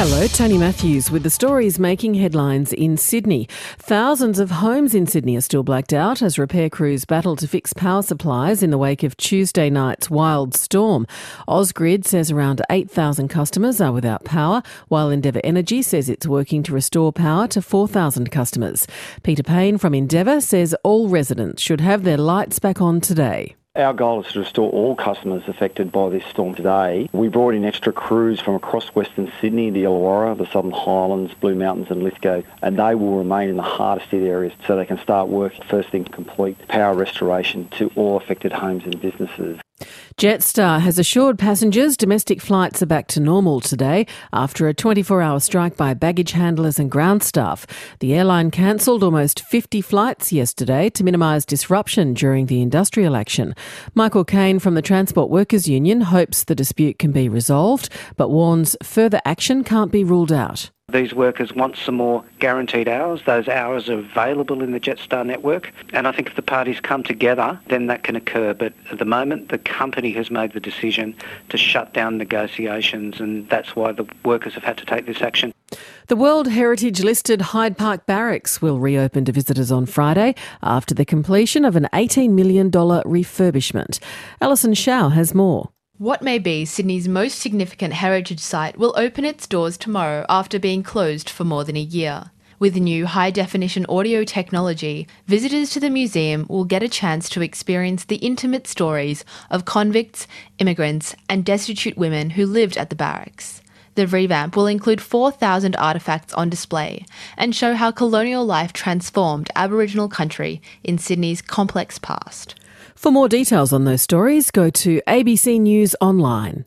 Hello, Tony Matthews with the stories making headlines in Sydney. Thousands of homes in Sydney are still blacked out as repair crews battle to fix power supplies in the wake of Tuesday night's wild storm. Ausgrid says around 8,000 customers are without power, while Endeavour Energy says it's working to restore power to 4,000 customers. Peter Payne from Endeavour says all residents should have their lights back on today. Our goal is to restore all customers affected by this storm today. We brought in extra crews from across Western Sydney, the Illawarra, the Southern Highlands, Blue Mountains and Lithgow, and they will remain in the hardest hit areas so they can start work first thing complete power restoration to all affected homes and businesses. Jetstar has assured passengers domestic flights are back to normal today after a 24 hour strike by baggage handlers and ground staff. The airline cancelled almost 50 flights yesterday to minimise disruption during the industrial action. Michael Kaine from the Transport Workers Union hopes the dispute can be resolved, but warns further action can't be ruled out. These workers want some more guaranteed hours. Those hours are available in the Jetstar network. And I think if the parties come together, then that can occur. But at the moment, the company has made the decision to shut down negotiations, and that's why the workers have had to take this action. The World Heritage listed Hyde Park Barracks will reopen to visitors on Friday after the completion of an $18 million refurbishment. Alison Shao has more. What may be Sydney's most significant heritage site will open its doors tomorrow after being closed for more than a year. With new high definition audio technology, visitors to the museum will get a chance to experience the intimate stories of convicts, immigrants, and destitute women who lived at the barracks. The revamp will include 4,000 artefacts on display and show how colonial life transformed Aboriginal country in Sydney's complex past. For more details on those stories, go to ABC News Online.